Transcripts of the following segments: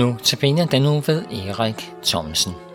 Nu tabiner den nu ved Erik Thomsen.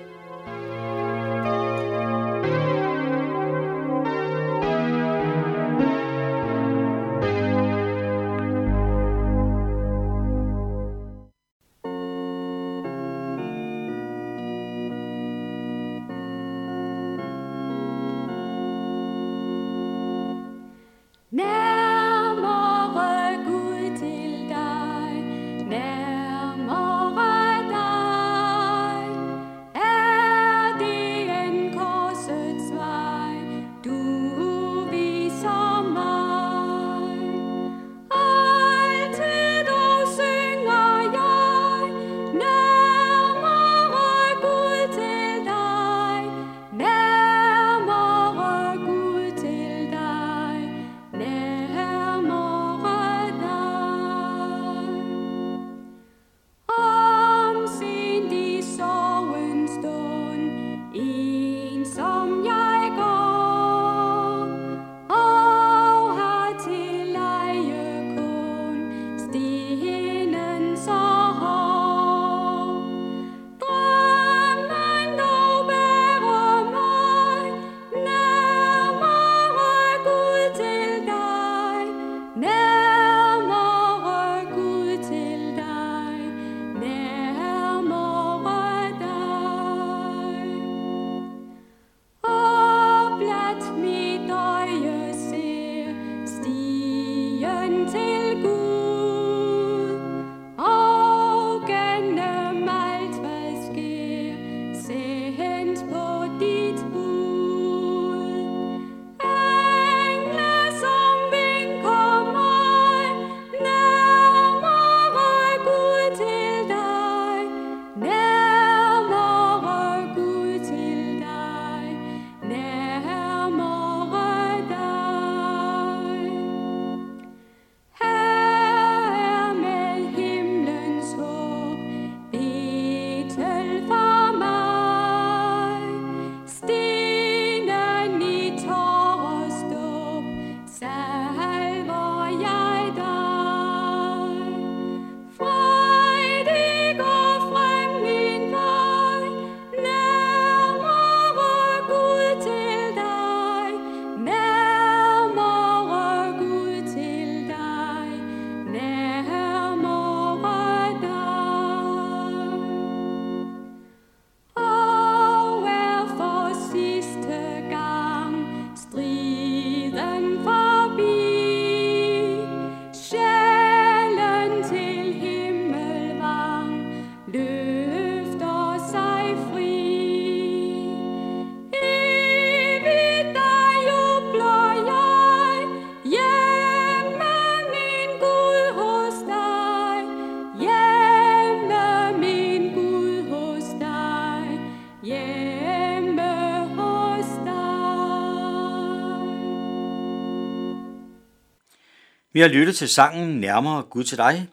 Vi har lyttet til sangen Nærmere Gud til dig,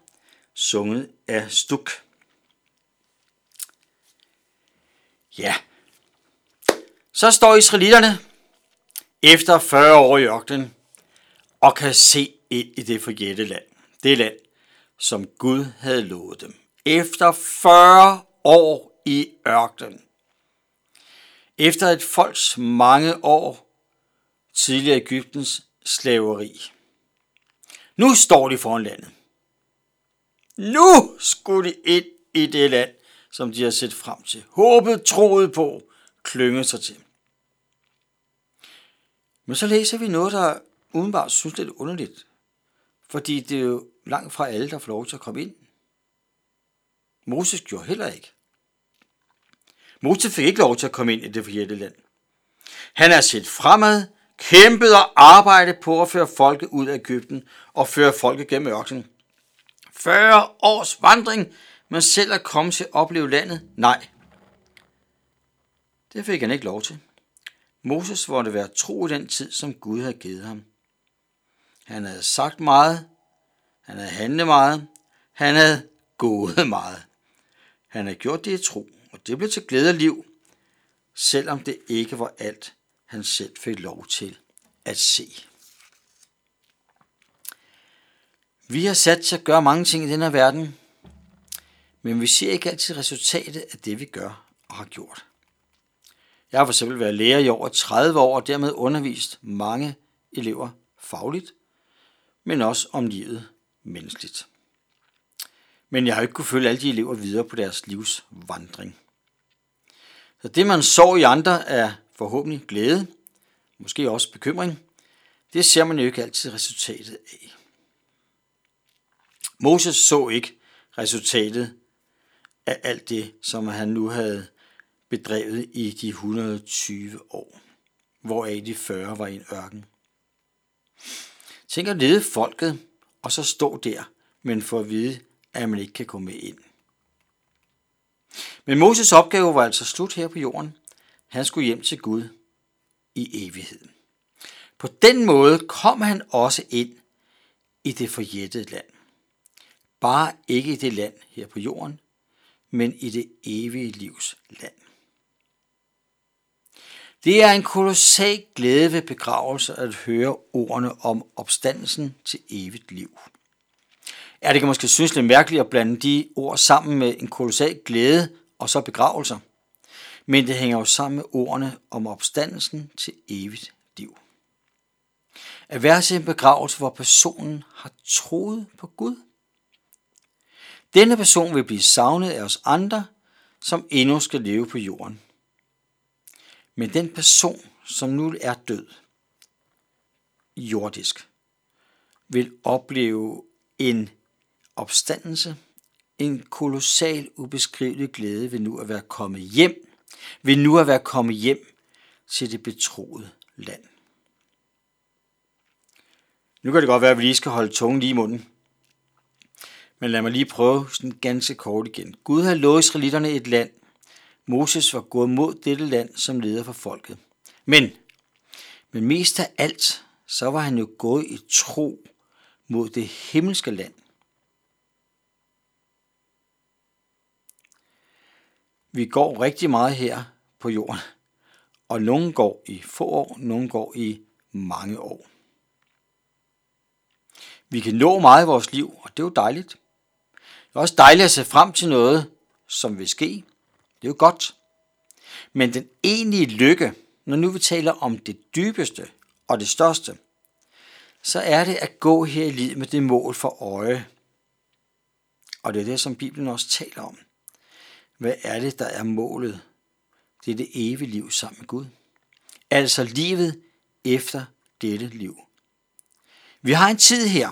sunget af Stuk. Ja, så står israelitterne efter 40 år i ørkenen og kan se ind i det forjætte land. Det land, som Gud havde lovet dem. Efter 40 år i ørkenen. Efter et folks mange år tidligere Ægyptens slaveri. Nu står de foran landet. Nu skulle de ind i det land, som de har set frem til. Håbet, troet på, klynget sig til. Men så læser vi noget, der udenbart synes lidt underligt. Fordi det er jo langt fra alle, der får lov til at komme ind. Moses gjorde heller ikke. Moses fik ikke lov til at komme ind i det forjætte land. Han er set fremad, kæmpede og arbejdede på at føre folket ud af Ægypten og føre folket gennem ørkenen. 40 års vandring, men selv at komme til at opleve landet? Nej. Det fik han ikke lov til. Moses måtte være tro i den tid, som Gud havde givet ham. Han havde sagt meget, han havde handlet meget, han havde gået meget. Han havde gjort det i tro, og det blev til glæde og liv, selvom det ikke var alt, han selv fik lov til at se. Vi har sat til at gøre mange ting i denne verden, men vi ser ikke altid resultatet af det, vi gør og har gjort. Jeg har for eksempel været lærer i over 30 år og dermed undervist mange elever fagligt, men også om livet menneskeligt. Men jeg har ikke kunne følge alle de elever videre på deres livs vandring. Så det, man så i andre, er forhåbentlig glæde, måske også bekymring. Det ser man jo ikke altid resultatet af. Moses så ikke resultatet af alt det, som han nu havde bedrevet i de 120 år, hvoraf de 40 var i en ørken. Tænk at lede folket, og så stå der, men få at vide, at man ikke kan komme ind. Men Moses opgave var altså slut her på jorden. Han skulle hjem til Gud i evigheden. På den måde kom han også ind i det forjættede land. Bare ikke i det land her på jorden, men i det evige livs land. Det er en kolossal glæde ved begravelse at høre ordene om opstandelsen til evigt liv. Ja, det kan måske synes lidt mærkeligt at blande de ord sammen med en kolossal glæde og så begravelser. Men det hænger jo sammen med ordene om opstandelsen til evigt liv. At være til en begravelse, hvor personen har troet på Gud. Denne person vil blive savnet af os andre, som endnu skal leve på jorden. Men den person, som nu er død, jordisk, vil opleve en opstandelse, en kolossal ubeskrivelig glæde ved nu at være kommet hjem, ved nu at være kommet hjem til det betroede land. Nu kan det godt være, at vi lige skal holde tungen lige i munden. Men lad mig lige prøve sådan ganske kort igen. Gud har lovet israelitterne et land. Moses var gået mod dette land som leder for folket. Men, men mest af alt, så var han jo gået i tro mod det himmelske land. Vi går rigtig meget her på jorden, og nogle går i få år, nogle går i mange år. Vi kan nå meget i vores liv, og det er jo dejligt. Det er også dejligt at se frem til noget, som vil ske. Det er jo godt. Men den egentlige lykke, når nu vi taler om det dybeste og det største, så er det at gå her i livet med det mål for øje. Og det er det, som Bibelen også taler om. Hvad er det, der er målet? Det er det evige liv sammen med Gud. Altså livet efter dette liv. Vi har en tid her,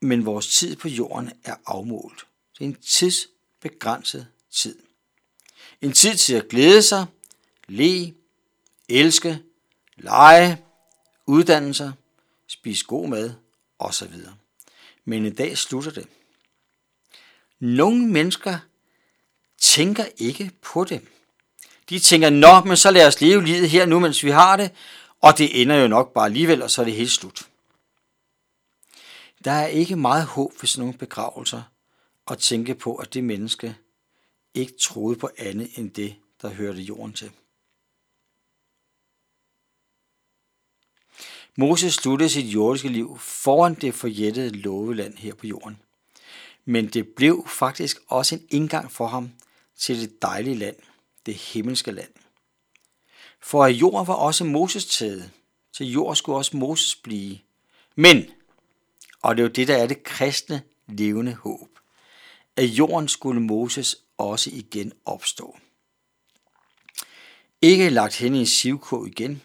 men vores tid på jorden er afmålt. Det er en tidsbegrænset tid. En tid til at glæde sig, le, elske, lege, uddanne sig, spise god mad osv. Men en dag slutter det. Nogle mennesker tænker ikke på det. De tænker, nå, men så lad os leve livet her nu, mens vi har det, og det ender jo nok bare alligevel, og så er det helt slut. Der er ikke meget håb for sådan nogle begravelser, at tænke på, at det menneske ikke troede på andet end det, der hørte jorden til. Moses sluttede sit jordiske liv foran det forjættede loveland her på jorden. Men det blev faktisk også en indgang for ham til det dejlige land, det himmelske land. For af jord var også Moses taget, til jord skulle også Moses blive. Men, og det er jo det, der er det kristne levende håb, at jorden skulle Moses også igen opstå. Ikke lagt hen i en sivkog igen,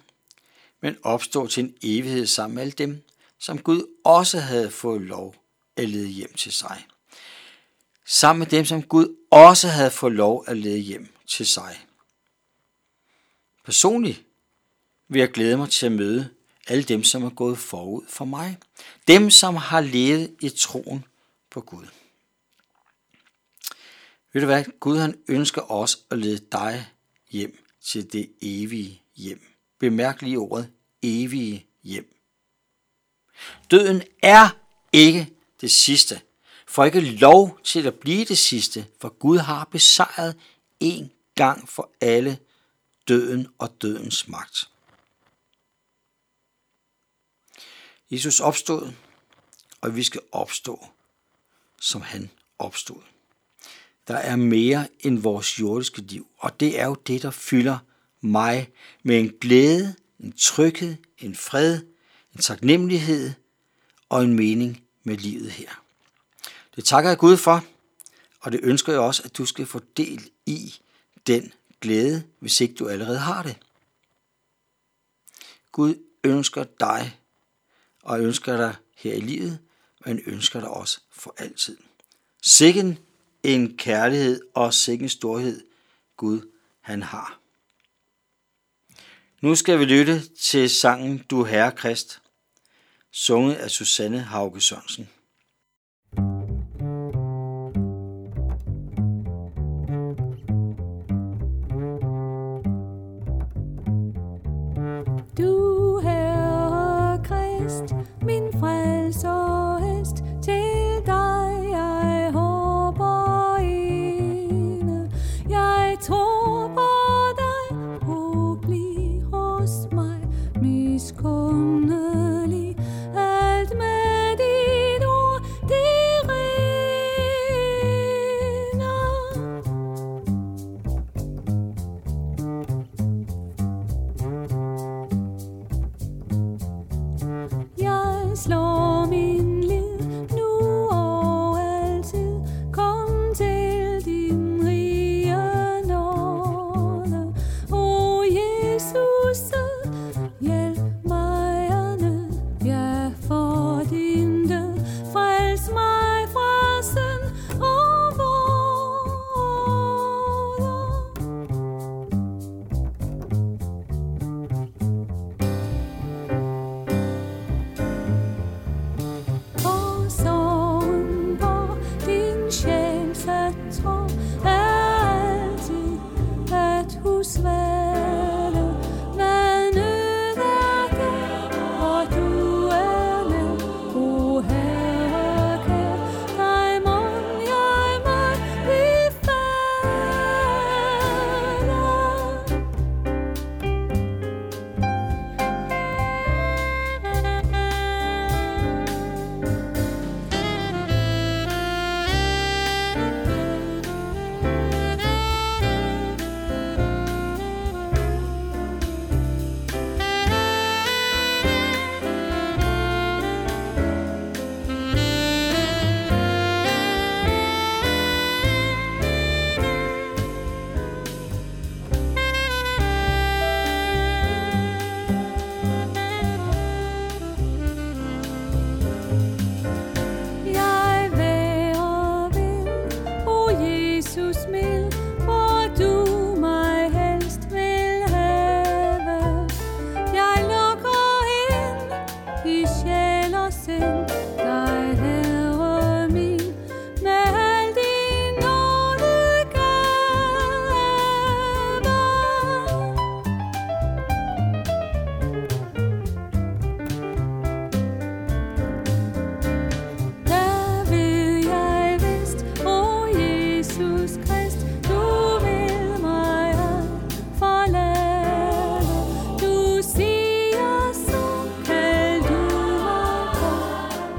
men opstå til en evighed sammen med alle dem, som Gud også havde fået lov at lede hjem til sig sammen med dem, som Gud også havde fået lov at lede hjem til sig. Personligt vil jeg glæde mig til at møde alle dem, som er gået forud for mig. Dem, som har levet i troen på Gud. Ved du hvad? Gud han ønsker også at lede dig hjem til det evige hjem. Bemærk lige ordet evige hjem. Døden er ikke det sidste får ikke lov til at blive det sidste, for Gud har besejret en gang for alle døden og dødens magt. Jesus opstod, og vi skal opstå, som han opstod. der er mere end vores jordiske liv, og det er jo det, der fylder mig med en glæde, en tryghed, en fred, en taknemmelighed og en mening med livet her. Det takker jeg Gud for, og det ønsker jeg også, at du skal få del i den glæde, hvis ikke du allerede har det. Gud ønsker dig, og ønsker dig her i livet, men ønsker dig også for altid. Sikken en kærlighed og sikken storhed Gud han har. Nu skal vi lytte til sangen Du Herre Krist, sunget af Susanne Hauge Sørensen. Slår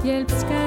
y el.